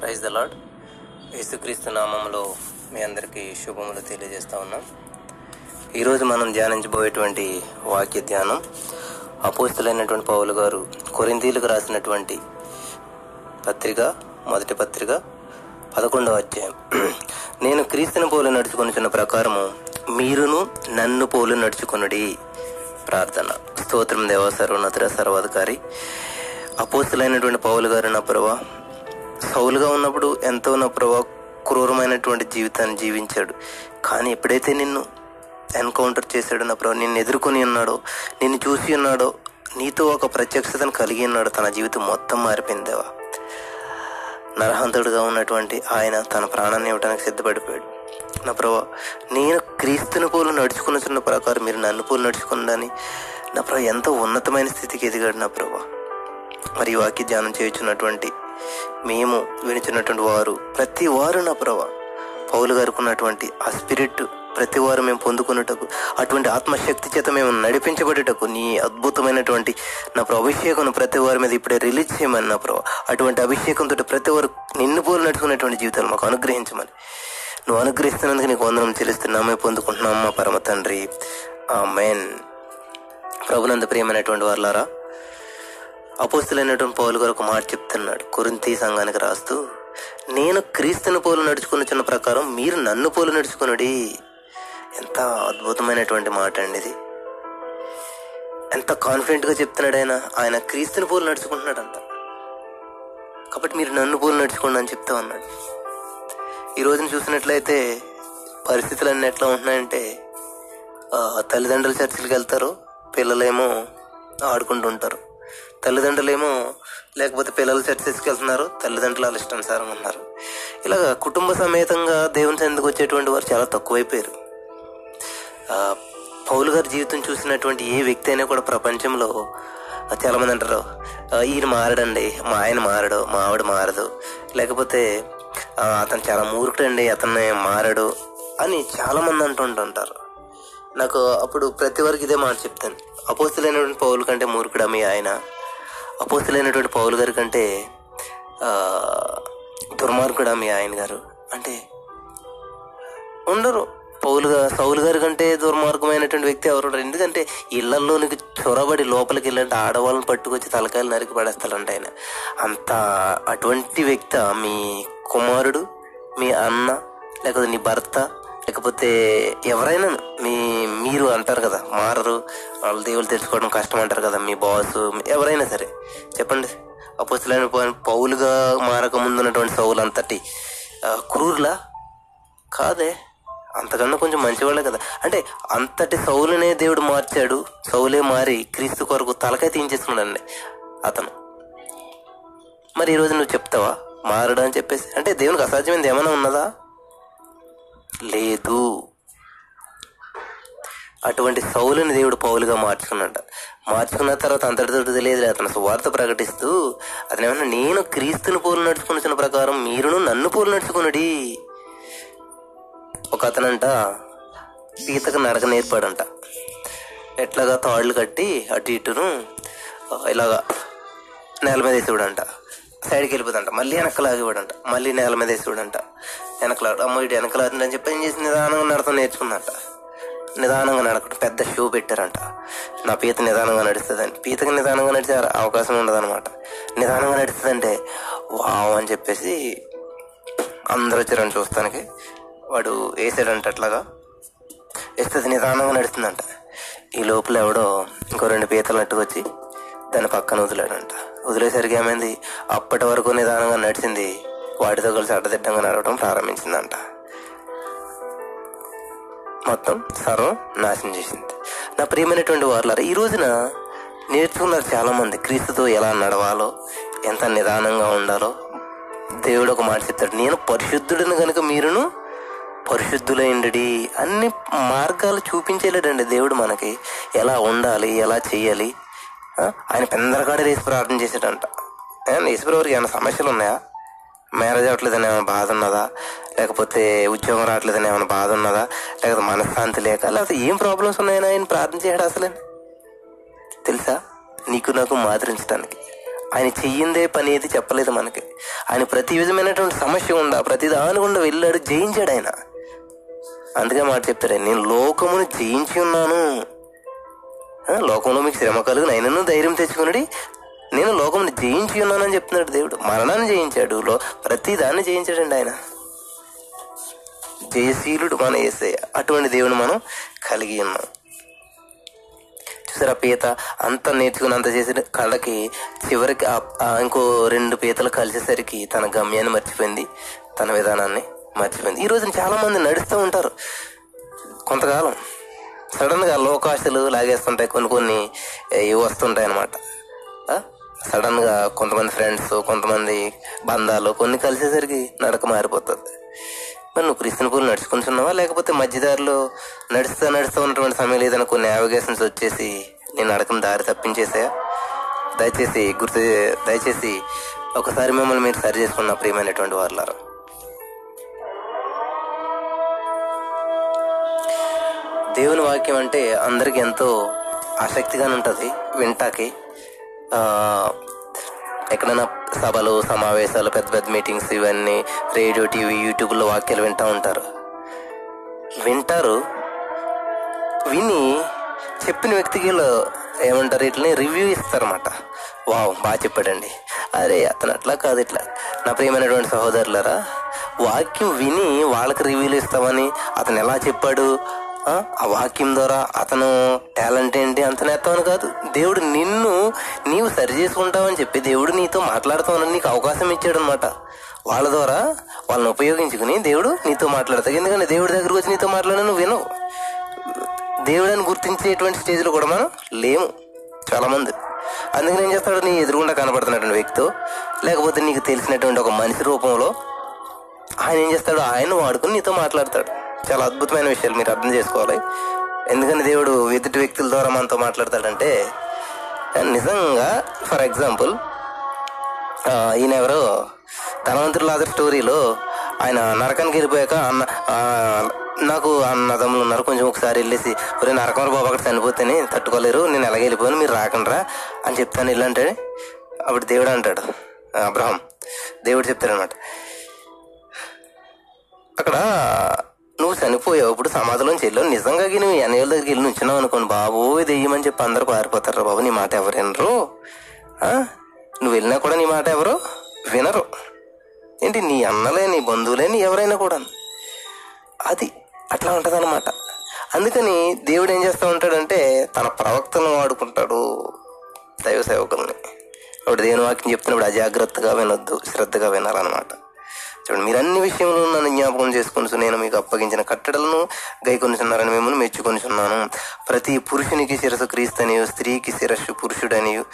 Praise the lord యేసుక్రీస్తు నామంలో మీ అందరికీ శుభములు తెలియజేస్తా ఉన్నాం. ఈరోజు మనం ధ్యానించబోయేటువంటి వాక్య ధ్యానం అపోస్తులైనటువంటి పౌలు గారు కొరింతీలకు రాసినటువంటి పత్రిక మొదటి పత్రిక పదకొండవ అధ్యాయం. నేను క్రీస్తుని పోలు నడుచుకొనిచున్న ప్రకారము మీరును నన్ను పోలు నడుచుకొనుడి. ప్రార్థన. స్తోత్రం దేవ సర్వోన్నతుడ సర్వాధికారి. అపోస్తులైనటువంటి పౌలు గారు నా ప్రభా సౌలుగా ఉన్నప్పుడు ఎంతో నా ప్రభా క్రూరమైనటువంటి జీవితాన్ని జీవించాడు. కానీ ఎప్పుడైతే నిన్ను ఎన్కౌంటర్ చేశాడు నా ప్రభా నిన్ను ఎదుర్కొని ఉన్నాడో నిన్ను చూసి ఉన్నాడో నీతో ఒక ప్రత్యక్షతను కలిగి ఉన్నాడు తన జీవితం మొత్తం మారిపోయిందేవా నరహంతుడుగా ఉన్నటువంటి ఆయన తన ప్రాణాన్ని ఇవ్వడానికి సిద్ధపడిపోయాడు. నా ప్రభా నేను క్రీస్తుని పోలు నడుచుకున్న ప్రకారం మీరు నన్ను పోలు నడుచుకున్నాని నా ప్రభా ఎంతో ఉన్నతమైన స్థితికి ఎదిగాడు నా ప్రభా. మరి వాకి వాక్య ధ్యానం చేయుచున్నటువంటి మేము వినిచున్నటువంటి వారు ప్రతి వారు నా ప్రభా పౌలు గారికి ఉన్నటువంటి ఆ స్పిరిట్ ప్రతి వారు మేము పొందుకున్నటకు అటువంటి ఆత్మశక్తి చేత మేము నడిపించబడేటకు నీ అద్భుతమైనటువంటి నా ప్రభు అభిషేకం ప్రతి వారి మీద ఇప్పుడే రిలీజ్ చేయమని నా ప్రభు. అటువంటి అభిషేకంతో ప్రతి వారు నిన్ను పోలు నడుచుకునేటువంటి జీవితాలు మాకు అనుగ్రహించమని. నువ్వు అనుగ్రహిస్తున్నందుకు నీకు వందనం చెల్లిస్తున్నామే పొందుకుంటున్నాం మా పరమ తండ్రి. ఆ మెయిన్ ప్రభునంద ప్రియమైనటువంటి వారులారా అపోస్తులైనటువంటి పౌలు గారు ఒక మాట చెప్తున్నాడు. కొరింతి సంఘానికి రాస్తూ నేను క్రీస్తుని పోలు నడుచుకున్న ప్రకారం మీరు నన్ను పోలు నడుచుకునుడి. ఎంత అద్భుతమైనటువంటి మాట అండి ఇది. ఎంత కాన్ఫిడెంట్గా చెప్తున్నాడు ఆయన ఆయన క్రీస్తుని పోలు నడుచుకుంటున్నాడంట. కాబట్టి మీరు నన్ను పోలు నడుచుకోండి అని చెప్తా ఉన్నాడు. ఈ రోజున చూసినట్లయితే పరిస్థితులు అన్నీ ఎట్లా ఉంటున్నాయంటే తల్లిదండ్రులు చర్చిలకు వెళ్తారు పిల్లలేమో ఆడుకుంటూ ఉంటారు. తల్లిదండ్రులేమో లేకపోతే పిల్లలు చర్చకి వెళ్తున్నారు తల్లిదండ్రులు వాళ్ళ ఇష్టానుసారం ఉన్నారు. ఇలాగ కుటుంబ సమేతంగా దేవుని చెందుకు వచ్చేటువంటి వారు చాలా తక్కువైపోయారు. పౌలు గారి జీవితం చూసినటువంటి ఏ వ్యక్తి అయినా కూడా ప్రపంచంలో చాలామంది అంటారు ఈయన మారడండి మా ఆయన మారడు మా ఆవిడ మారదు. లేకపోతే అతను చాలా మూర్ఖుడండి అతన్ని మారడు అని చాలామంది అంటుంటుంటారు నాకు అప్పుడు ప్రతి వారికి ఇదే మాట చెప్తాను. అపోస్తులైనటువంటి పౌలు కంటే మూర్ఖుడా మీ ఆయన? అపోస్తులైనటువంటి పౌలు గారి కంటే ఆ, దుర్మార్గుడా మీ ఆయన గారు? అంటే ఉండరు. పౌలు సౌలు గారి కంటే దుర్మార్గమైనటువంటి వ్యక్తి ఎవరు ఎందుకంటే ఇళ్ళలోనికి చొరబడి లోపలికి వెళ్ళంటే ఆడవాళ్ళని పట్టుకొచ్చి తలకాయలు నరికి పడేస్తాడంట ఆయన. అంత అటువంటి వ్యక్తి మీ కుమారుడు మీ అన్న లేకపోతే నీ భర్త లేకపోతే ఎవరైనా మీ మీరు అంటారు కదా మారరు వాళ్ళ దేవుళ్ళు తెలుసుకోవడం కష్టం అంటారు కదా మీ బాస్ ఎవరైనా సరే. చెప్పండి. అపోసలైన పౌలుగా మారక ముందు ఉన్నటువంటి సౌలు అంతటి క్రూరులా? కాదే. అంతకన్నా కొంచెం మంచివాళ్ళే కదా. అంటే అంతటి సౌలునే దేవుడు మార్చాడు. సౌలే మారి క్రీస్తు కొరకు తలకాయ తీయించేసుకున్నాడండి అతను. మరి ఈరోజు నువ్వు చెప్తావా? మారడా అని చెప్పేసి? అంటే దేవునికి అసాధ్యమైనది ఏమైనా ఉన్నదా? లేదు. అటువంటి సౌలుని దేవుడు పౌలుగా మార్చుకున్నాడు మార్చుకున్న తర్వాత అంతటితో తెలియదు అతను. సువార్త ప్రకటిస్తూ అతను ఏమన్నా నేను క్రీస్తుని పోలు నడుచుకుని ప్రకారం మీరును నన్ను పోలు నడుచుకునుడి. ఒక అతనంట ఈతకు నడక నేర్పాడంట. ఎట్లాగా తాళ్ళు కట్టి అటు ఇటును ఇలాగా నేల మీద వేసేవాడంట. సైడ్కి వెళ్ళిపోతుంట మళ్ళీ వెనకలాగేవాడంట మళ్ళీ నేల మీద వేసేవాడంట. వెనకలాడు అమ్మ ఇటు వెనకలాడుతుందని చెప్పి ఏం చేసి నిదానంగా నడత నేర్చుకుందంట. నిదానంగా నడకడం పెద్ద షూ పెట్టారంట. నా పీత నిదానంగా నడుస్తుందని. పీతకి నిదానంగా నడిచే అవకాశం ఉండదన్నమాట. నిదానంగా నడుస్తుందంటే వావ్ అని చెప్పేసి అందరూ వచ్చారని చూస్తానికి. వాడు వేసాడంట అట్లాగా. వేస్తుంది నిదానంగా నడుస్తుందంట. ఈ లోపల ఎవడో ఇంకో రెండు పీతలు నట్టుకొచ్చి దాని పక్కన వదిలాడంట. వదిలేసరికి ఏమైంది? అప్పటి వరకు నిదానంగా నడిచింది. వాటితో కలిసి అడ్డదిడ్డంగా నడవడం ప్రారంభించిందంట. మొత్తం సర్వం నాశనం చేసింది. నా ప్రియమైనటువంటి వారులారా ఈ రోజున నేర్చుకున్నారు చాలామంది క్రీస్తుతో ఎలా నడవాలో ఎంత నిదానంగా ఉండాలో. దేవుడు ఒక మాట చెప్తాడు నేను పరిశుద్ధుడిని కనుక మీరును పరిశుద్ధులైండి అన్ని మార్గాలు చూపించలేడండి దేవుడు మనకి. ఎలా ఉండాలి ఎలా చేయాలి ఆయన పెందరగాడే వేసి ప్రార్థన చేశాడంట ఏమన్నా ఈశ్వరవారికి ఏమైనా సమస్యలు ఉన్నాయా? మ్యారేజ్ అవ్వట్లేదని ఏమైనా బాధ ఉన్నదా? లేకపోతే ఉద్యోగం రావట్లేదని ఏమైనా బాధ ఉన్నదా? లేకపోతే మనశ్శాంతి లేక లేకపోతే ఏం ప్రాబ్లమ్స్ ఉన్నాయని ఆయన ప్రార్థన చేయడం అసలే? తెలుసా? నీకు నాకు మాదిరించడానికి. ఆయన చెయ్యిందే పని ఏది చెప్పలేదు మనకి. ఆయన ప్రతి విధమైనటువంటి సమస్య ఉందా ప్రతి దాని గుండా వెళ్ళాడు జయించాడు ఆయన. అందుకే మాట చెప్తాడు నేను లోకమును జయించి ఉన్నాను. లోకంలో మీకు శ్రమ కలుగు నైనను ధైర్యం తెచ్చుకున్నాడు నేను లోకమును జయించి ఉన్నానని చెప్తున్నాడు దేవుడు. మరణాన్ని జయించాడు లో ప్రతి దాన్ని జయించాడండి ఆయన. జయశీలుడు మన వేసే అటువంటి దేవుని మనం కలిగి ఉన్నాం. చూసారా పీత? అంత నేర్చుకుని అంత చేసిన కళ్ళకి చివరికి ఆ ఇంకో రెండు పీతలు కలిసేసరికి తన గమ్యాన్ని మర్చిపోయింది తన విధానాన్ని. మర్చిపోయింది. ఈ రోజున చాలా మంది నడుస్తూ ఉంటారు. కొంతకాలం సడన్గా లోకాశలు లాగేస్తుంటాయి కొన్ని కొన్ని ఇవి వస్తుంటాయి అనమాట సడన్గా కొంతమంది ఫ్రెండ్స్ కొంతమంది బంధాలు కొన్ని కలిసేసరికి నడక మారిపోతుంది. మరి నువ్వు క్రిస్టియన్ పూలు నడుచుకుంటున్నావా? లేకపోతే మధ్యదారిలో నడుస్తూ నడుస్తూ ఉన్నటువంటి సమయంలో ఏదైనా కొన్ని నావిగేషన్స్ వచ్చేసి నేను నడకం దారి తప్పించేసాయా? దయచేసి గుర్తు దయచేసి ఒకసారి మిమ్మల్ని మీరు సరి చేసుకున్న ప్రియమైనటువంటి వారులారా దేవుని వాక్యం అంటే అందరికి ఎంతో ఆసక్తిగానే ఉంటుంది వింటాకి. ఎక్కడైనా సభలు సమావేశాలు పెద్ద పెద్ద మీటింగ్స్ ఇవన్నీ రేడియో టీవీ యూట్యూబ్లో వాక్యాలు వింటూ ఉంటారు. వింటారు. విని చెప్పిన వ్యక్తికి ఏమంటారు? వీటిని రివ్యూ ఇస్తారన్నమాట. వావ్ బాగా చెప్పాడండి. అరే అతను అట్లా కాదు ఇట్లా. నా ప్రియమైనటువంటి సహోదరులరా వాక్యం విని వాళ్ళకి రివ్యూలు ఇస్తామని అతను ఎలా చెప్పాడు? ఆ, వాక్యం ద్వారా అతను టాలెంట్ ఏంటి అంత నేస్తామని కాదు. దేవుడు నిన్ను నీవు సరి చేసుకుంటావని చెప్పి దేవుడు నీతో మాట్లాడుతామని నీకు అవకాశం ఇచ్చాడు అనమాట వాళ్ళ ద్వారా వాళ్ళని ఉపయోగించుకుని దేవుడు నీతో మాట్లాడతాడు. ఎందుకంటే దేవుడి దగ్గరకు వచ్చి నీతో మాట్లాడిన నువ్వు వినవు. దేవుడని గుర్తించేటువంటి స్టేజ్లో కూడా మనం లేము. చాలామంది. అందుకని ఏం చేస్తాడు? నీ ఎదురుగుండా కనబడుతున్నటువంటి వ్యక్తితో లేకపోతే నీకు తెలిసినటువంటి ఒక మనిషి రూపంలో ఆయన ఏం చేస్తాడు? ఆయన వాడుకుని నీతో మాట్లాడతాడు. చాలా అద్భుతమైన విషయాలు మీరు అర్థం చేసుకోవాలి. ఎందుకని దేవుడు ఎదుటి వ్యక్తుల ద్వారా మనతో మాట్లాడతాడంటే నిజంగా ఫర్ ఎగ్జాంపుల్ ఈయన ఎవరో ధనవంతుడు లాదర్ స్టోరీలో ఆయన నరకానికి వెళ్ళిపోయాక అన్న ఆ, నాకు అన్నదమ్ములు ఉన్నారు కొంచెం ఒకసారి వెళ్ళేసి ఒరే నరకమర బాబు అక్కడ చనిపోతేనే తట్టుకోలేరు నేను ఎలాగ వెళ్ళిపోయాను మీరు రాకండ్రా అని చెప్తాను ఇల్లంటే అప్పుడు దేవుడు అంటాడు అబ్రహం. దేవుడు చెప్తాడనమాట అక్కడ నువ్వు చనిపోయావు. ఇప్పుడు సమాధిలోంచి వెళ్ళావు. నిజంగా నువ్వు ఎన్నేళ్ళ దగ్గరికి వెళ్ళి నుంచున్నావు అనుకోండి. బాబు దెయ్యమని చెప్పి అందరూ పారిపోతారు బాబు నీ మాట ఎవరు వినరు. నువ్వు వెళ్ళినా కూడా నీ మాట ఎవరు వినరు. ఏంటి నీ అన్నలే నీ బంధువులే నీ ఎవరైనా కూడా. అది అట్లా ఉంటదన్నమాట. అందుకని దేవుడు ఏం చేస్తూ ఉంటాడంటే తన ప్రవక్తలను వాడుకుంటాడు దైవ సేవకుల్ని. ఇప్పుడు దేవుని వాక్యం చెప్తున్నప్పుడు అజాగ్రత్తగా వినొద్దు శ్రద్ధగా వినాలన్నమాట. చూడండి మీరు అన్ని విషయంలో నన్ను జ్ఞాపకం చేసుకొని నేను మీకు అప్పగించిన కట్టడలను గైకొనిచున్నారని మిమ్మల్ని మెచ్చుకొనిచున్నాను. ప్రతి పురుషునికి శిరస్సు క్రీస్తనియు స్త్రీకి శిరస్సు పురుషుడనియు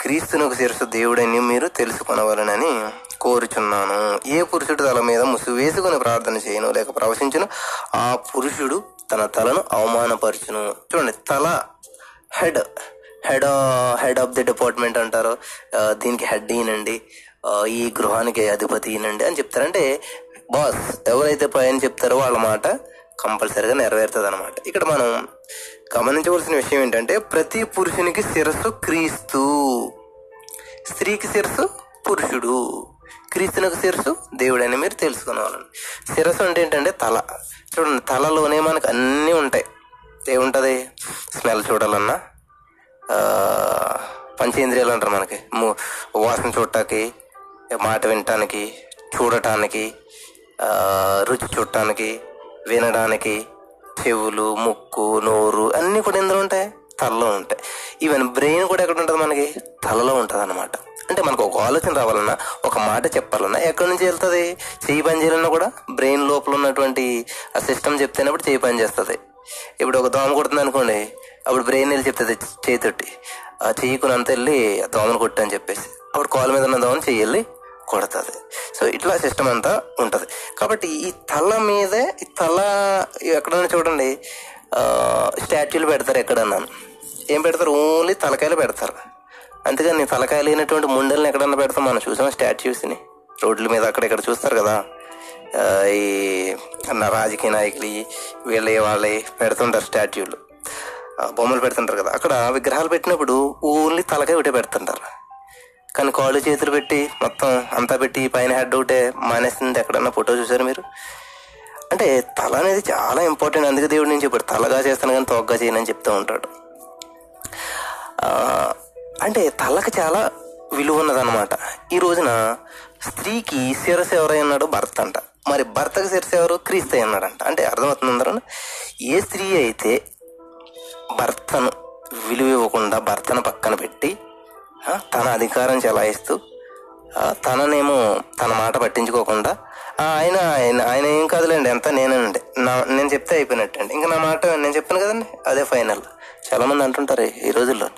క్రీస్తునకు శిరస్సు దేవుడని మీరు తెలుసుకొనవలనని కోరుచున్నాను. ఏ పురుషుడు తల మీద ముసుగు వేసుకుని ప్రార్థన చేయను లేక ప్రవశించును ఆ పురుషుడు తన తలను అవమానపరచును. చూడండి తల head head head of the department అంటారు. దీనికి హెడ్ ఈనండి ఈ గృహానికి అధిపతి ఈయనండి అని చెప్తారంటే బాస్ ఎవరైతే పైన చెప్తారో వాళ్ళ మాట కంపల్సరిగా నెరవేరుతుంది అనమాట ఇక్కడ మనం గమనించవలసిన విషయం ఏంటంటే ప్రతి పురుషునికి శిరస్సు క్రీస్తు. స్త్రీకి శిరస్సు పురుషుడు. క్రీస్తునకు శిరస్సు దేవుడని మీరు తెలుసుకోవాలండి శిరస్సు అంటే ఏంటంటే తల. చూడండి తలలోనే మనకు అన్నీ ఉంటాయి. ఏముంటుంది? స్మెల్ చూడాలన్నా పంచేంద్రియాలు అంటారు మనకి. వాసన చూడటానికి మాట వినటానికి చూడటానికి రుచి చూడటానికి వినడానికి చెవులు ముక్కు నోరు అన్నీ కూడా ఎందులో ఉంటాయి తలలో ఉంటాయి. ఈవెన్ బ్రెయిన్ కూడా ఎక్కడ ఉంటుంది మనకి? తలలో ఉంటుంది అనమాట అంటే మనకు ఒక ఆలోచన రావాలన్నా ఒక మాట చెప్పాలన్నా ఎక్కడి నుంచి వెళ్తుంది? చెయ్యి పని చేయాలన్నా కూడా బ్రెయిన్ లోపల ఉన్నటువంటి ఆ సిస్టమ్ చెప్తేనప్పుడు చేయి పని చేస్తుంది. ఇప్పుడు ఒక దోమ కొడుతుంది అనుకోండి అప్పుడు బ్రెయిన్ వెళ్ళి చెప్తుంది? చేతొట్టి ఆ చెయ్యికుని అంత వెళ్ళి ఆ దోమను కొట్టని చెప్పేసి. అప్పుడు కాలు మీద ఉన్న దోమను చెయ్యి వెళ్ళి కొడుతుంది. సో ఇట్లా సిస్టమ్ అంతా ఉంటుంది. కాబట్టి ఈ తల మీదే ఈ తల ఎక్కడైనా చూడండి స్టాచ్యూలు పెడతారు ఎక్కడన్నా. ఏం పెడతారు? ఓన్లీ తలకాయలు పెడతారు. అంతేగాని తలకాయ లేనటువంటి ముండల్ని ఎక్కడన్నా పెడతాం మనం. చూసాం స్టాచ్యూస్ని రోడ్ల మీద అక్కడెక్కడ చూస్తారు కదా? ఈ అన్న రాజకీయ నాయకులు వీళ్ళే వాళ్ళే పెడుతుంటారు స్టాట్యూలు బొమ్మలు పెడుతుంటారు కదా? అక్కడ విగ్రహాలు పెట్టినప్పుడు ఓన్లీ తలకాయ ఒకటే పెడుతుంటారు. కానీ కాళ్ళు చేతులు పెట్టి మొత్తం అంతా పెట్టి పైన హెడ్ ఒకటే మానేసింది. ఎక్కడన్నా ఫోటో చూసారు మీరు? అంటే తల అనేది చాలా ఇంపార్టెంట్ అందుకే దేవుడు నేను చెప్పాడు తలగా చేస్తాను కానీ తోగ్గా అని చెప్తూ ఉంటాడు. అంటే తలకు చాలా విలువ ఉన్నదన్నమాట. ఈ రోజున స్త్రీకి శిరస్ ఎవరై అన్నాడు భర్త అంట. మరి భర్తకి శిరస్సు ఎవరు? క్రీస్తు అన్నాడంట అంటే అర్థమవుతుంది అందరూ ఏ స్త్రీ అయితే భర్తను విలువ ఇవ్వకుండా భర్తను పక్కన పెట్టి తన అధికారం చెలాయిస్తూ తననేమో తన మాట పట్టించుకోకుండా ఆయన ఆయన ఆయన ఏం కాదులేండి ఎంత నేనండి నా నేను చెప్తే అయిపోయినట్టండి. ఇంకా నా మాట నేను చెప్పాను కదండి అదే ఫైనల్. చాలామంది అంటుంటారు ఈ రోజుల్లో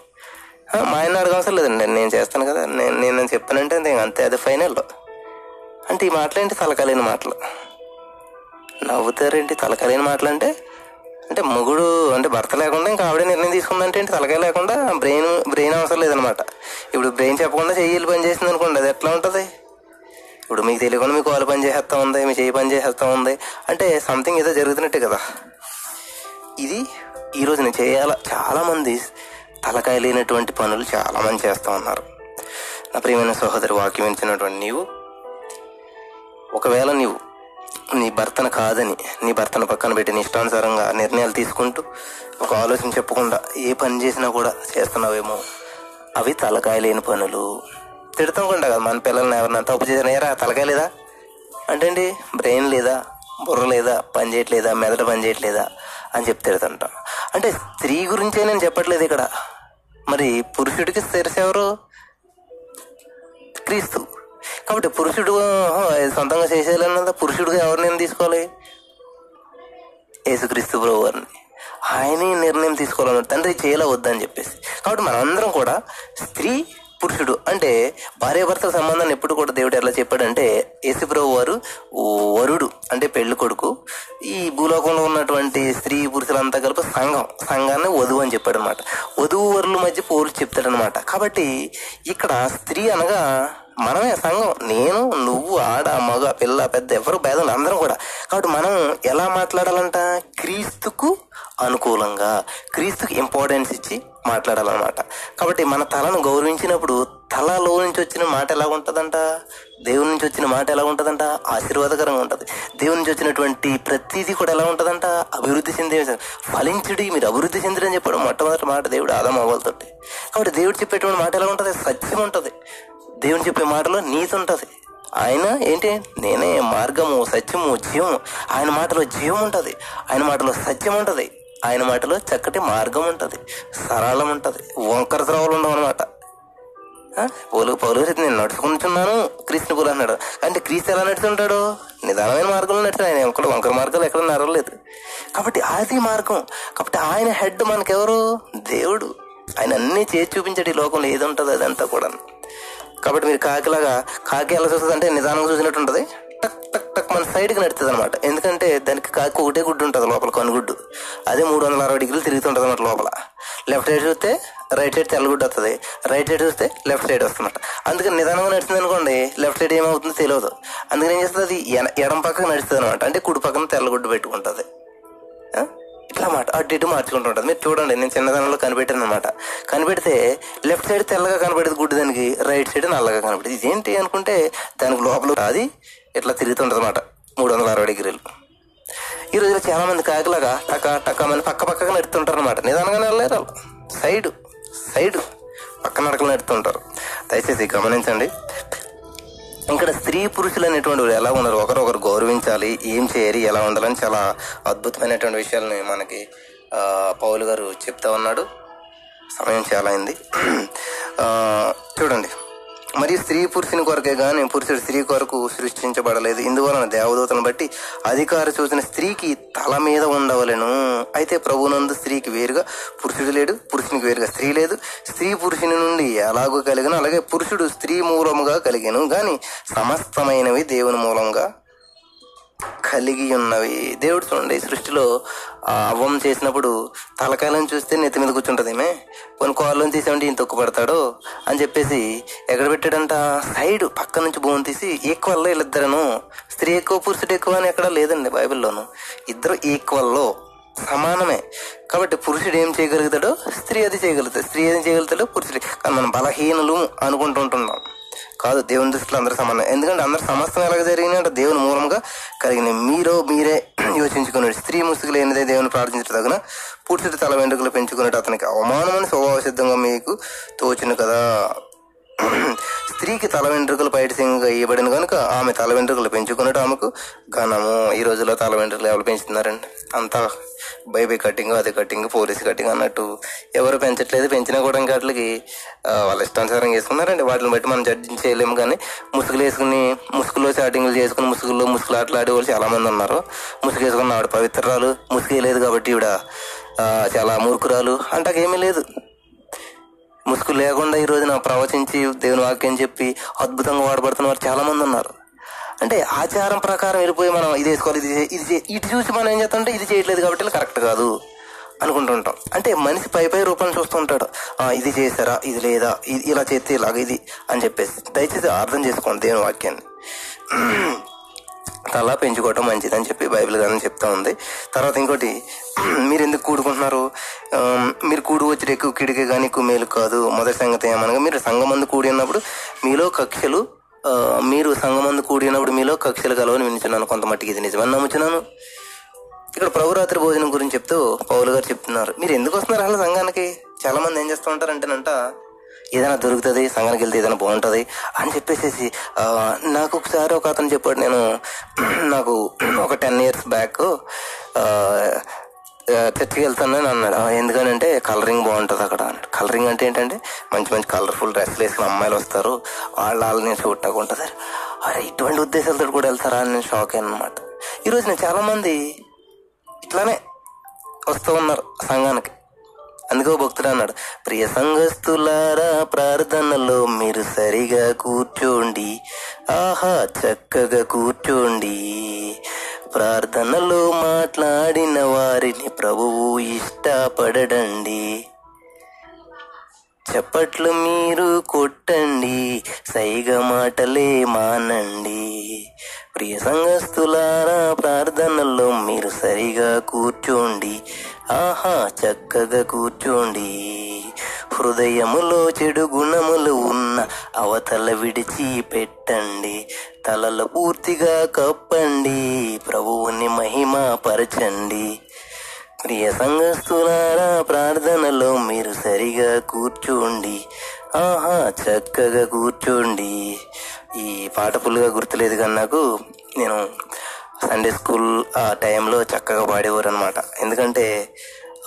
మా ఆయన అడగ అవసరం లేదండి నేను చేస్తాను కదా నేను నేను చెప్పానంటే అంతే అంతే అదే ఫైనల్. అంటే ఈ మాటలేంటి తలకాలేని మాటలు? నవ్వుతారేంటి తలకాలేని మాటలు అంటే అంటే మొగుడు అంటే భర్త లేకుండా ఇంకా ఆవిడే నిర్ణయం తీసుకుందంటే ఏంటి? తలకాయ లేకుండా బ్రెయిన్ బ్రెయిన్ అవసరం లేదనమాట. ఇప్పుడు బ్రెయిన్ చెప్పకుండా చెయ్యి పని చేసింది అనుకోండి అది ఎట్లా ఉంటుంది? ఇప్పుడు మీకు తెలియకుండా మీకు వాళ్ళు పని చేసేస్తా ఉంది మీ చేయి పని చేసేస్తా ఉంది. అంటే సంథింగ్ ఏదో జరుగుతున్నట్టే కదా. ఇది ఈరోజు నేను చేయాల? చాలామంది తలకాయ లేనటువంటి పనులు చాలామంది చేస్తూ ఉన్నారు. నా ప్రియమైన సహోదరి వాక్యం ఇచ్చినటువంటి నీవు ఒకవేళ నీవు నీ భర్తను కాదని నీ భర్తను పక్కన పెట్టి నీ ఇష్టానుసారంగా నిర్ణయాలు తీసుకుంటూ ఒక ఆలోచన చెప్పకుండా ఏ పని చేసినా కూడా చేస్తున్నావేమో. అవి తలకాయ లేని పనులు. తిడుతుంకుండా కదా మన పిల్లల్ని ఎవరిన తప్పు చేసినా ఏరా తలకాయ లేదా? అంటే అండి బ్రెయిన్ లేదా? బుర్ర లేదా? పని చేయట్లేదా? మెదడు పని చేయట్లేదా? అని చెప్తే తిడుతుంటాం. అంటే స్త్రీ గురించే నేను చెప్పట్లేదు ఇక్కడ. మరి పురుషుడికి శిరస క్రీస్తు. కాబట్టి పురుషుడు సొంతంగా చేసేయాలన్నదా పురుషుడుగా ఎవరిని తీసుకోవాలి? యేసుక్రీస్తు ప్రభు వారిని ఆయనే నిర్ణయం తీసుకోవాలన్నారు తండ్రి చేయాల వద్దని చెప్పేసి. కాబట్టి మనందరం కూడా స్త్రీ పురుషుడు అంటే భార్యాభర్తల సంబంధాన్ని ఎప్పుడు కూడా దేవుడు ఎలా చెప్పాడంటే యేసుప్రభు వారు వరుడు అంటే పెళ్ళి కొడుకు. ఈ భూలోకంలో ఉన్నటువంటి స్త్రీ పురుషులంతా కలిపి సంఘం సంఘాన్ని వధువు అని చెప్పాడు అనమాట వధువు వరుల మధ్య పోరు చెప్తాడనమాట. కాబట్టి ఇక్కడ స్త్రీ అనగా మనమే సంఘం. నేను నువ్వు ఆడ మగ పిల్ల పెద్ద ఎవరు భేదం అందరం కూడా. కాబట్టి మనం ఎలా మాట్లాడాలంట? క్రీస్తుకు అనుకూలంగా క్రీస్తుకు ఇంపార్టెన్స్ ఇచ్చి మాట్లాడాలన్నమాట. కాబట్టి మన తలను గౌరవించినప్పుడు తలలో నుంచి వచ్చిన మాట ఎలా ఉంటుందంట? దేవుని నుంచి వచ్చిన మాట ఎలా ఉంటుందంట? ఆశీర్వాదకరంగా ఉంటుంది. దేవుని నుంచి వచ్చినటువంటి ప్రతిదీ కూడా ఎలా ఉంటుందంట? అభివృద్ధి చెందే ఫలించుడి మీరు అభివృద్ధి చెందిరని చెప్పాడు మొట్టమొదటి మాట దేవుడు ఆదం అవ్వాలతోటి. కాబట్టి దేవుడు చెప్పేటువంటి మాట ఎలా ఉంటుంది? సత్యం ఉంటుంది. దేవుని చెప్పే మాటలో నీతి ఉంటుంది. ఆయన ఏంటి? నేనే మార్గము సత్యము జీవము. ఆయన మాటలో జీవం ఉంటుంది. ఆయన మాటలో సత్యం ఉంటుంది. ఆయన మాటలో చక్కటి మార్గం ఉంటుంది. సరళం ఉంటుంది. వంకర ద్రవలు ఉండవు అనమాట పోలు పౌలు నేను నడుచుకుంటున్నాను. క్రీస్తుని పూలు అన్నాడు. అంటే క్రీస్తు ఎలా నడుచుంటాడు నిదానమైన మార్గంలో నడిచాడు ఆయన ఎక్కడ వంకర మార్గాలు ఎక్కడ నడవలేదు కాబట్టి అది మార్గం. కాబట్టి ఆయన హెడ్ మనకెవరు? దేవుడు. ఆయన అన్నీ చేసి చూపించాడు ఈ లోకంలో ఏది ఉంటుందో అదంతా కూడా కాబట్టి మీరు కాకిలాగా కాకి ఎలా చూస్తుంది అంటే నిదానంగా చూసినట్టు ఉంటుంది టక్ టక్ టక్ మన సైడ్కి నడుతుంది అనమాట ఎందుకంటే దానికి కాకి ఒకటే గుడ్డు ఉంటుంది లోపల కనుగుడ్డు. అదే మూడు వందల అరవై డిగ్రీలు తిరుగుతుంటుంది అనమాట లోపల. లెఫ్ట్ సైడ్ చూస్తే రైట్ సైడ్ తెల్లగుడ్డు వస్తుంది. రైట్ సైడ్ చూస్తే లెఫ్ట్ సైడ్ వస్తుందన్నమాట. అందుకని నిదానంగా నడుస్తుంది అనుకోండి లెఫ్ట్ సైడ్ ఏమవుతుందో తెలియదు. అందుకని ఏం చేస్తుంది? అది ఎడం పక్కన నడుస్తుంది అనమాట అంటే కుడి పక్కన తెల్లగుడ్డు పెట్టుకుంటుంది. ఇట్లా మాట అటు ఇటు మార్చుకుంటూ ఉంటుంది మీరు చూడండి నేను చిన్నదనంలో కనిపెట్టాను అనమాట కనిపెడితే లెఫ్ట్ సైడ్ తెల్లగా కనబడేది గుడ్డు దానికి రైట్ సైడ్ నల్లగా కనబడేది ఇదేంటి అనుకుంటే దానికి లోపల అది ఇట్లా తిరుగుతుంటుంది అనమాట మూడు వందల అరవై డిగ్రీలు. ఈ రోజుల్లో చాలా మంది కాకిలాగా టక టక మంది పక్క పక్కగా నడుతుంటారు అనమాట నిదానంగానే వెళ్ళలేరు వాళ్ళు. సైడ్ సైడ్ పక్క నడకలు నడుతుంటారు దయచేసి గమనించండి. ఇక్కడ స్త్రీ పురుషులు అనేటువంటి ఎలా ఉన్నారు? ఒకరొకరు గౌరవించాలి ఏం చేయాలి ఎలా ఉండాలని చాలా అద్భుతమైనటువంటి విషయాలని మనకి పౌలు గారు చెప్తా ఉన్నాడు. సమయం చాలా అయింది. చూడండి. మరియు స్త్రీ పురుషుని కొరకే గాని పురుషుడు స్త్రీ కొరకు సృష్టించబడలేదు. ఇందువలన దేవదూతను బట్టి అధికార చూసిన స్త్రీకి తల మీద ఉండవలెను. అయితే ప్రభునందు స్త్రీకి వేరుగా పురుషుడు లేడు పురుషునికి వేరుగా స్త్రీ లేదు. స్త్రీ పురుషుని నుండి ఎలాగో కలిగిన అలాగే పురుషుడు స్త్రీ మూలముగా కలిగాను. గాని సమస్తమైనవి దేవుని మూలంగా కలిగి ఉన్నవి దేవుడు చూడండి సృష్టిలో ఆ అవ్వం చేసినప్పుడు తలకాయలను చూస్తే నెత్తి మీద కూర్చుంటుంది ఏమే కొన్ని కోళ్ళను తీసామంటే ఈయన తొక్కుపడతాడు అని చెప్పేసి ఎక్కడ పెట్టాడంట? సైడ్ పక్క నుంచి భూమిని తీసి ఈక్వల్లో వీళ్ళిద్దరను. స్త్రీ ఎక్కువ పురుషుడు ఎక్కువ అని ఎక్కడా లేదండి బైబిల్లోను. ఇద్దరు ఈక్వల్లో సమానమే. కాబట్టి పురుషుడు ఏం చేయగలుగుతాడో? స్త్రీ అది చేయగలుగుతాడు. స్త్రీ ఏం చేయగలుగుతాడో? పురుషుడు. కానీ మనం బలహీనలు అనుకుంటుంటున్నాం కాదు దేవుని దృష్టిలో అందరూ సమానం. ఎందుకంటే అందరు సమస్తం ఎలాగ జరిగినాయంటే దేవుని మూలంగా కలిగిన మీరు మీరే యోచించుకున్నాడు స్త్రీ ముసుగు లేనిదే దేవుని ప్రార్థించదగిన పూర్తి తల వెంట్రుకలు పెంచుకున్నట్టు అతనికి అవమానమని స్వభావ సిద్ధంగా మీకు తోచును కదా. స్త్రీకి తల వెంట్రుకలు బయట ఇవ్వబడిన కనుక ఆమె తల వెంట్రుకలు పెంచుకున్నట్టు ఆమెకు ఘనము. ఈ రోజుల్లో తల వెంట్రుకలు ఎవరు పెంచుతున్నారండి? అంతా బైబీ కటింగ్ అది కటింగ్ పోలీస్ కటింగ్ అన్నట్టు ఎవరు పెంచట్లేదు. పెంచినా కూడా ఇంకా వాటికి వాళ్ళ ఇష్టానుసారం చేసుకున్నారండి. వాటిని బట్టి మనం జడ్జి చేయలేము కానీ ముసుగులు వేసుకుని ముసుగులో చాటింగ్లు చేసుకుని ముసుగుల్లో ముసుగులు ఆటలు ఆడే వాళ్ళు చాలామంది ఉన్నారు. ముసుగు వేసుకున్న ఆవిడ పవిత్రాలు ముసుగు లేదు కాబట్టి ఈవిడ చాలా మూర్ఖురాలు. అంటాకేమీ లేదు. ముసుగు లేకుండా ఈ రోజున ప్రవచించి దేవుని వాక్యం చెప్పి అద్భుతంగా వాడబడుతున్న వారు చాలామంది ఉన్నారు. అంటే ఆచారం ప్రకారం వెళ్ళిపోయి మనం ఇది వేసుకోవాలి ఇది ఇది ఇటు చూసి మనం ఏం చేస్తామంటే ఇది చేయట్లేదు కాబట్టి కరెక్ట్ కాదు అనుకుంటుంటాం. అంటే మనిషి పై పై రూపాన్ని చూస్తుంటాడు ఇది చేశారా ఇది లేదా ఇది ఇలా చేస్తే ఇలాగ ఇది అని చెప్పేసి. దయచేసి అర్థం చేసుకోండి దేవుని వాక్యాన్ని. తల పెంచుకోవటం మంచిదని చెప్పి బైబిల్ గారిని చెప్తా ఉంది. తర్వాత ఇంకోటి మీరు ఎందుకు కూడుకుంటున్నారు? మీరు కూడు వచ్చి ఎక్కువ కిడికే కానీ ఎక్కువ మేలు కాదు. మొదటి సంగతి ఏమనగా మీరు సంఘమందు కూడి ఉన్నప్పుడు మీలో కక్షలు మీరు సంగమందు కూడినప్పుడు మీలో కక్షలు కలవని వినిచున్నాను కొంత మట్టికి ఇది నిజమని నమ్ముచున్నాను. ఇక్కడ ప్రభురాత్రి భోజనం గురించి చెప్తూ పౌలు గారు చెప్తున్నారు. మీరు ఎందుకు వస్తున్నారు అసలు సంఘానికి? చాలా మంది ఏం చేస్తూ ఉంటారంటేనంట ఏదైనా దొరుకుతుంది సంఘానికి వెళ్తే ఏదైనా బాగుంటుంది అని చెప్పేసి నాకు ఒకసారి ఒక అతను చెప్పాడు నేను నాకు ఒక టెన్ ఇయర్స్ బ్యాక్ చర్చికి వెళ్తానని అన్నాడు ఎందుకనంటే కలరింగ్ బాగుంటుంది అక్కడ. అన్నాడు కలరింగ్ అంటే ఏంటంటే మంచి మంచి కలర్ఫుల్ డ్రెస్సులు వేసుకుని అమ్మాయిలు వస్తారు. వాళ్ళ వాళ్ళని నేను ఉంటుంది. అరే ఇటువంటి ఉద్దేశాలతో కూడా వెళ్తారా అని నేను షాక్ అయ్యాను అనమాట ఈరోజు నేను చాలామంది ఇట్లానే వస్తూ ఉన్నారు సంఘానికి. అందుకో భక్తుడు అన్నాడు ప్రియ సంఘస్థులారా ప్రార్థనలో మీరు సరిగా కూర్చోండి. ఆహా చక్కగా కూర్చోండి. ప్రార్థనలో మాట్లాడిన వారిని ప్రభువు ఇష్టపడడండి. చప్పట్లు మీరు కొట్టండి సైగ మాటలే మానండి. ప్రియ సంఘస్థులారా ప్రార్థనల్లో మీరు సరిగా కూర్చోండి. ఆహా చక్కగా కూర్చోండి. హృదయములో చెడు గుణములు ఉన్న అవతల విడిచి పెట్టండి తలలు పూర్తిగా కప్పండి. ప్రభువుని మహిమ పరచండి. ప్రియ సంఘస్తులారా ప్రార్థనలో మీరు సరిగా కూర్చోండి. ఆహా చక్కగా కూర్చోండి. ఈ పాట ఫుల్గా గుర్తులేదు కానీ నాకు నేను సండే స్కూల్ ఆ టైంలో చక్కగా పాడేవారు అనమాట ఎందుకంటే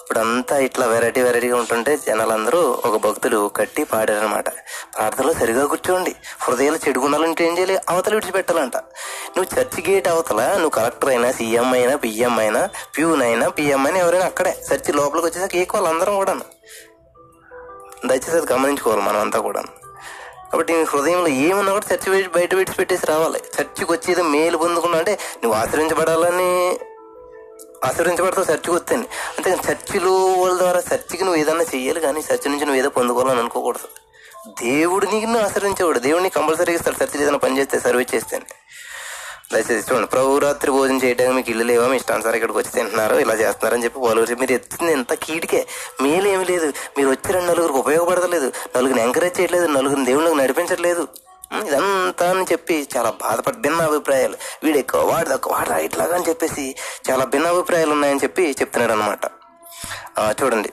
అప్పుడంతా ఇట్లా వెరైటీ వెరైటీగా ఉంటుంటే జనాలందరూ ఒక భక్తులు కట్టి పాడారనమాట ప్రార్థనలో సరిగా కూర్చోండి. హృదయాలు చెడుగుండాలంటే ఏం చేయాలి? అవతల విడిచిపెట్టాలంట. నువ్వు చర్చి గేట్ అవతల నువ్వు కలెక్టర్ అయినా సీఎం అయినా పిఎం అయినా ప్యూన్ అయినా పిఎం అయినా ఎవరైనా అక్కడే. చర్చి లోపలికి వచ్చేసాక ఈక్వల్ అందరం కూడా దయచేసి అది గమనించుకోవాలి మనం అంతా కూడా కాబట్టి నీ హృదయంలో ఏమున్నా కూడా చర్చి బయట విడిచిపెట్టేసి రావాలి. చర్చికి వచ్చి ఏదో మేలు పొందుకున్నా అంటే నువ్వు ఆశ్రయించబడాలని ఆశీర్వించబడతావు చర్చికి వస్తాను అంతేకాని చర్చిలు వాళ్ళ ద్వారా చర్చికి నువ్వు ఏదన్నా చెయ్యాలి కానీ చర్చి నుంచి నువ్వు ఏదో పొందుకోవాలని అనుకోకూడదు. దేవుడు నీకు నువ్వు ఆశ్రయించేవాడు దేవుడిని కంపల్సరీగా ఇస్తాడు. చర్చలు ఏదైనా పని చేస్తే సర్వీస్ చేస్తే దయచేసి చూడండి. ప్రభు రాత్రి భోజనం చేయడానికి మీకు ఇల్లు లేవా? మీ ఇష్టానుసారం ఇక్కడికి వచ్చి తింటున్నారు. ఇలా చేస్తున్నారని చెప్పి వాళ్ళు మీరు ఎత్తుంది ఎంత కీడికే మేలు ఏమి లేదు. మీరు వచ్చి రెండు నలుగురికి ఉపయోగపడతలేదు. నలుగురిని ఎంకరేజ్ చేయట్లేదు. నలుగురిని దేవుళ్ళకి నడిపించట్లేదు. ఇదంతా అని చెప్పి చాలా బాధపడి భిన్న అభిప్రాయాలు వీడు ఎక్కువ వాడు తక్కువ వాడు ఇట్లాగా అని చెప్పేసి చాలా భిన్న అభిప్రాయాలు ఉన్నాయని చెప్పి చెప్తున్నాడు అనమాట చూడండి.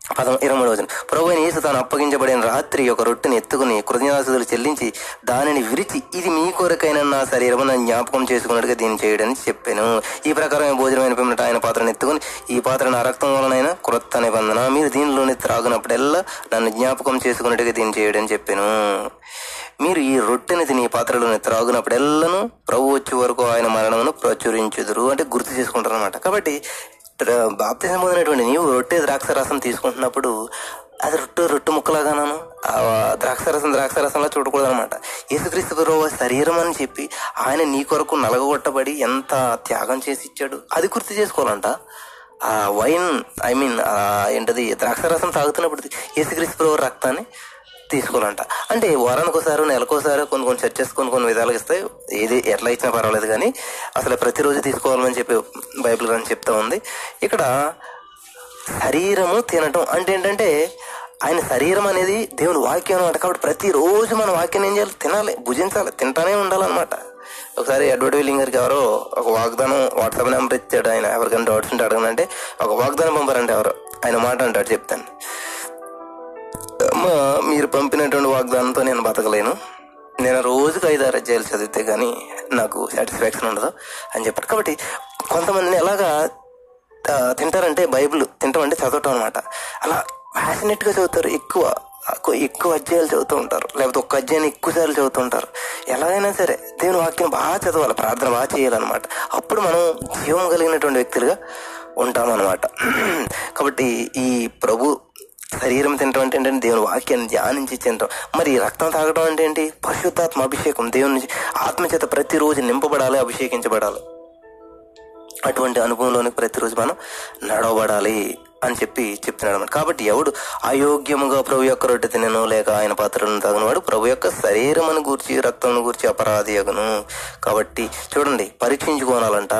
పదం ఇరవై మూడు వచ్చిన ప్రభు అయిన యేసు తాను అప్పగించబడిన రాత్రి ఒక రొట్టెని ఎత్తుకుని కృతజ్ఞాసులు చెల్లించి దానిని విరిచి ఇది మీ కొరకైన నా శరీరం నన్ను జ్ఞాపకం చేసుకున్నట్టుగా దీన్ని చేయడని చెప్పాను. ఈ ప్రకారం భోజనమైన పిమ్మట ఆయన పాత్రను ఎత్తుకుని ఈ పాత్ర నా రక్తం వలనైన క్రొత్త నిబంధన. మీరు దీనిలోని త్రాగినప్పుడల్లా నన్ను జ్ఞాపకం చేసుకున్నట్టుగా దీన్ని చేయడని చెప్పాను. మీరు ఈ రొట్టెని తిని ఈ పాత్రలోని త్రాగునప్పుడెల్లను ప్రభు వచ్చే వరకు ఆయన మరణమును ప్రచురించుదురు అంటే గుర్తు చేసుకుంటారు అనమాట కాబట్టి బాప్తిజం పొందినటువంటి నీవు రొట్టె ద్రాక్ష రసం తీసుకుంటున్నప్పుడు అది రొట్టె రొట్టె ముక్కలాగాను ఆ ద్రాక్షరసం ద్రాక్షరసంలా చూడకూడదు అనమాట యేసుక్రీస్తు ప్రభు శరీరం అని చెప్పి ఆయన నీ కొరకు నలగొట్టబడి ఎంత త్యాగం చేసి ఇచ్చాడు అది గుర్తు చేసుకోవాలంట. ఆ వైన్ ఐ మీన్ ఏంటది ద్రాక్షరసం తాగుతున్నప్పుడు యేసుక్రీస్తు ప్రభు రక్తాన్ని తీసుకోవాలంట. అంటే వారానికి ఒకసారి నెలకోసారి కొన్ని కొన్ని చర్చెస్ కొన్ని కొన్ని విధాలుగా ఇస్తాయి. ఏది ఎట్లా ఇచ్చినా పర్వాలేదు కానీ అసలు ప్రతిరోజు తీసుకోవాలని చెప్పి బైబిల్ అని చెప్తా ఉంది. ఇక్కడ శరీరము తినటం అంటే ఏంటంటే ఆయన శరీరం అనేది దేవుని వాక్యం అనమాట కాబట్టి ప్రతిరోజు మన వాక్యం ఏం చేయాలి? తినాలి భుజించాలి తింటానే ఉండాలన్నమాట. ఒకసారి ఎడ్వర్డ్ విల్లింగ్ గారికి ఎవరో ఒక వాగ్దానం వాట్సాప్ నెంబర్ ఇచ్చాడు ఆయన. ఎవరికైనా డౌట్స్ ఉంటే అడగనంటే ఒక వాగ్దానం పంపారంటే ఎవరు. ఆయన మాట అంటాడు చెప్తాను. మీరు పంపినటువంటి వాగ్దానంతో నేను బతకలేను. నేను రోజుకు ఐదు ఆరు అధ్యాయులు చదివితే కానీ నాకు సాటిస్ఫాక్షన్ ఉండదు అని చెప్పారు. కాబట్టి కొంతమందిని ఎలాగా తింటారంటే బైబిల్ తింటామంటే చదవటం అనమాట అలా ప్యాషనెట్గా చదువుతారు ఎక్కువ ఎక్కువ- ఎక్కువ అధ్యాయాలు చదువుతూ ఉంటారు. లేకపోతే ఒక్క అధ్యాయాన్ని ఎక్కువ సార్లు చదువుతూ ఉంటారు. ఎలాగైనా సరే దేవుని వాక్యం బాగా చదవాలి ప్రార్థన బాగా చేయాలన్నమాట. అప్పుడు మనం జీవం కలిగినటువంటి వ్యక్తులుగా ఉంటామన్నమాట. కాబట్టి ఈ ప్రభు శరీరం తినటం అంటే ఏంటంటే దేవుని వాక్యాన్ని ధ్యానించి తినటం. మరి రక్తం తాగడం అంటే ఏంటి? పరిశుద్ధాత్మ అభిషేకం. దేవుని నుంచి ఆత్మచేత ప్రతిరోజు నింపబడాలి అభిషేకించబడాలి. అటువంటి అనుభవంలోనికి ప్రతిరోజు మనం నడవబడాలి అని చెప్పి చెప్తున్నాడు అనమాట కాబట్టి ఎవడు అయోగ్యముగా ప్రభు యొక్క రొట్టె తినను లేక ఆయన పాత్రలను తగినవాడు ప్రభు యొక్క శరీరమును గూర్చి రక్తమును గూర్చి అపరాధి అగును కాబట్టి చూడండి పరీక్షించుకోనాలంట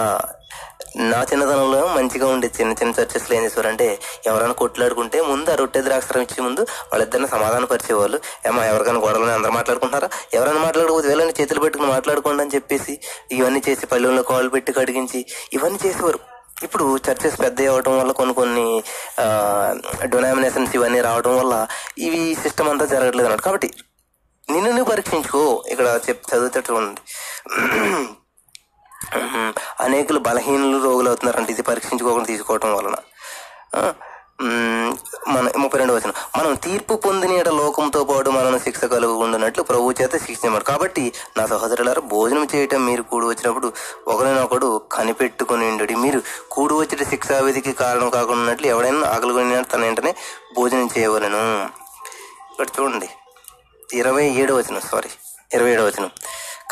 నా చిన్నతనంలో మంచిగా ఉండే చిన్న చిన్న చర్చెస్లో ఏం చేసేవారంటే ఎవరైనా కొట్లాడుకుంటే ముందు ఆ రొట్టె ద్రాక్షరం ఇచ్చే ముందు వాళ్ళిద్దరిని సమాధాన పరిచేవాళ్ళు. ఏమో ఎవరికైనా గొడవలని అందరూ మాట్లాడుకుంటారా ఎవరైనా మాట్లాడకపోతే వీళ్ళని చేతులు పెట్టుకుని మాట్లాడుకోండి అని చెప్పేసి ఇవన్నీ చేసి పల్లెల్లో కాళ్ళు పెట్టి కడిగించి ఇవన్నీ చేసేవారు. ఇప్పుడు చర్చెస్ పెద్ద అవ్వటం వల్ల కొన్ని కొన్ని డొనామినేషన్స్ ఇవన్నీ రావడం వల్ల ఇవి సిస్టమ్ అంతా జరగట్లేదు అన్నట్టు. కాబట్టి నిన్ను నువ్వు పరీక్షించుకో. ఇక్కడ చెప్ చదివితే ఉంది. అనేకులు బలహీనులు రోగులు అవుతున్నారంటే ఇది పరీక్షించుకోకుండా తీసుకోవటం వలన. మన ముప్పై రెండు వచ్చిన మనం తీర్పు పొందిన లోకంతో పాటు మనం శిక్ష కలుగుకుండానట్లు ప్రభు చేత శిక్షించారు కాబట్టి నా సహోదరులారా భోజనం చేయటం మీరు కూడి వచ్చినప్పుడు ఒకరినొకడు కనిపెట్టుకుని ఉండడు. మీరు కూడి వచ్చిన శిక్షావిధికి కారణం కాకుండా ఉన్నట్లు ఎవడైనా ఆకలి కొని తన వెంటనే భోజనం చేయవలను. ఇక్కడ చూడండి. ఇరవై ఏడు వచనం సారీ ఇరవై ఏడు వచనం.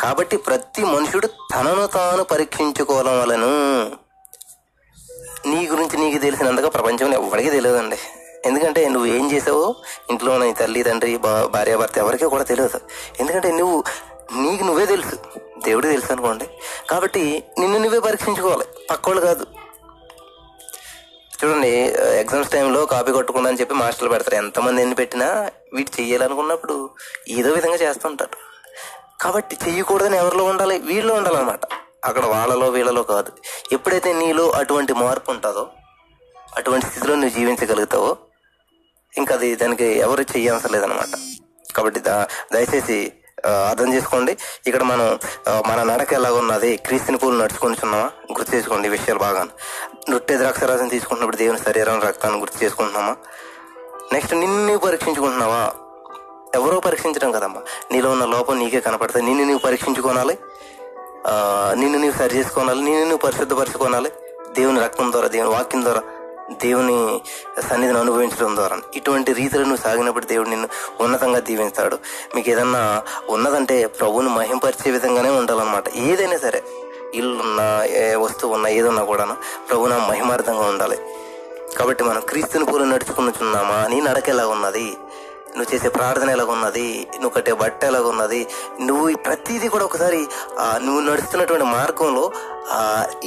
కాబట్టి ప్రతి మనుషుడు తనను తాను పరీక్షించుకోవడం వలను నీ గురించి నీకు తెలిసినంతగా ప్రపంచంలో ఎవరికి తెలియదండి. ఎందుకంటే నువ్వు ఏం చేసావో ఇంట్లో నీ తల్లి తండ్రి భా- భార్య భర్త ఎవరికీ కూడా తెలియదు. ఎందుకంటే నువ్వు నీకు నువ్వే తెలుసు. దేవుడు తెలుసు అనుకోండి. కాబట్టి నిన్ను నువ్వే పరీక్షించుకోవాలి. పక్కోళ్ళు కాదు. చూడండి ఎగ్జామ్స్ టైంలో కాపీ కొట్టకుండా అని చెప్పి మాస్టర్లు పెడతారు. ఎంతమంది ఎన్ని పెట్టినా వీటి చేయాలనుకున్నప్పుడు ఏదో విధంగా చేస్తుంటారు కాబట్టి చెయ్యకూడదని ఎవరిలో ఉండాలి? వీళ్ళలో ఉండాలన్నమాట. అక్కడ వాళ్ళలో వీళ్ళలో కాదు. ఎప్పుడైతే నీలో అటువంటి మార్పు ఉంటుందో అటువంటి స్థితిలో నువ్వు జీవించగలుగుతావో ఇంకా అది దానికి ఎవరు చెయ్యవసరం లేదనమాట కాబట్టి దా- దయచేసి అర్థం చేసుకోండి. ఇక్కడ మనం మన నడక ఎలాగున్నది? క్రీస్తుని పూలు నడుచుకుంటున్నామా గుర్తు చేసుకోండి ఈ విషయాలు బాగా. నొట్టె ద్రాక్షరాజం తీసుకుంటున్నప్పుడు దేవుని శరీరం రక్తాన్ని గుర్తు చేసుకుంటున్నామా? నెక్స్ట్ నిన్ను పరీక్షించుకుంటున్నావా? ఎవరో పరీక్షించడం కదమ్మా. నీలో ఉన్న లోపం నీకే కనపడుతుంది నిన్ను నువ్వు పరీక్షించుకోనాలి నిన్ను నువ్వు సరి చేసుకోనాలి నిన్ను నువ్వు పరిశుద్ధపరచుకోనాలి. దేవుని రక్తం ద్వారా దేవుని వాక్యం ద్వారా దేవుని సన్నిధిని అనుభవించడం ద్వారా. ఇటువంటి రీతిలో నువ్వు సాగినప్పుడు దేవుడు నిన్ను ఉన్నతంగా దీవిస్తాడు మీకు ఏదన్నా ఉన్నదంటే ప్రభువుని మహింపరిచే విధంగానే ఉండాలన్నమాట. ఏదైనా సరే ఇల్లున్నా ఏ వస్తువు ఉన్నా ఏదున్నా కూడా ప్రభున మహిమార్థంగా ఉండాలి. కాబట్టి మనం క్రీస్తుని పూలు నడుచుకున్నామా నీ నడకెలా ఉన్నది? నువ్వు చేసే ప్రార్థన ఎలాగున్నది? నువ్వు కట్టే బట్ట ఎలాగున్నది? నువ్వు ప్రతిదీ కూడా ఒకసారి నువ్వు నడుస్తున్నటువంటి మార్గంలో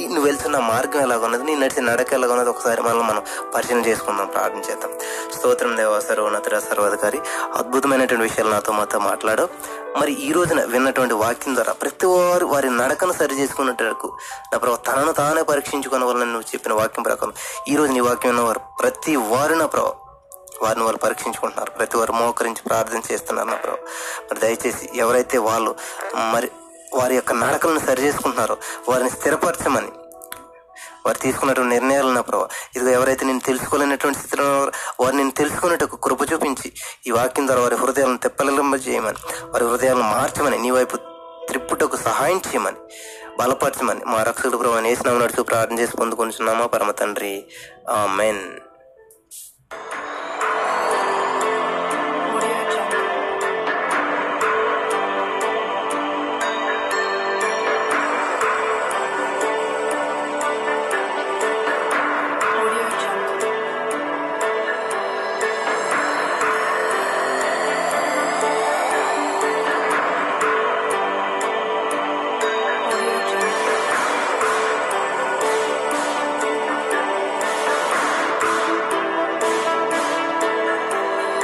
ఈ నువ్వు వెళ్తున్న మార్గం ఎలాగున్నది? నీ నడిచే నడక ఎలాగున్నది? ఒకసారి మనం మనం పరిచయం చేసుకుందాం ప్రార్థన చేద్దాం. స్తోత్రం దేవ సర్వోన్నతుడ సర్వాధికారి. అద్భుతమైనటువంటి విషయాలు నాతో మాతో మాట్లాడు మరి ఈ రోజున విన్నటువంటి వాక్యం ద్వారా ప్రతి వారు వారి నడకను సరి చేసుకున్నట్టు నా ప్రభావ తనను తానే పరీక్షించుకున్న వల్ల నువ్వు చెప్పిన వాక్యం ప్రకారం ఈ రోజు నీ వాక్యం ఉన్నవారు ప్రతి వారు నా ప్రభావ వారిని వాళ్ళు పరీక్షించుకుంటున్నారు. ప్రతి వారు మోకరించి ప్రార్థన చేస్తున్నారు నా ప్రభు. మరి దయచేసి ఎవరైతే వాళ్ళు మరి వారి యొక్క నడకలను సరి చేసుకుంటున్నారో వారిని స్థిరపరచమని. వారు తీసుకున్నటువంటి నిర్ణయాలు నా ప్రభావ ఇది ఎవరైతే నేను తెలుసుకోలేనటువంటి స్థితిలో వారు నేను తెలుసుకునేటకు కృప చూపించి ఈ వాక్యం ద్వారా వారి హృదయాలను తెప్పలింప చేయమని వారి హృదయాలను మార్చమని నీ వైపు త్రిప్పుటకు సహాయం చేయమని బలపరచమని మా రక్షకుడు ప్రభావ నేసినాము నడుచు ప్రార్థన చేసి పొందుకుంటున్నామా పరమ తండ్రి. ఆ మెన్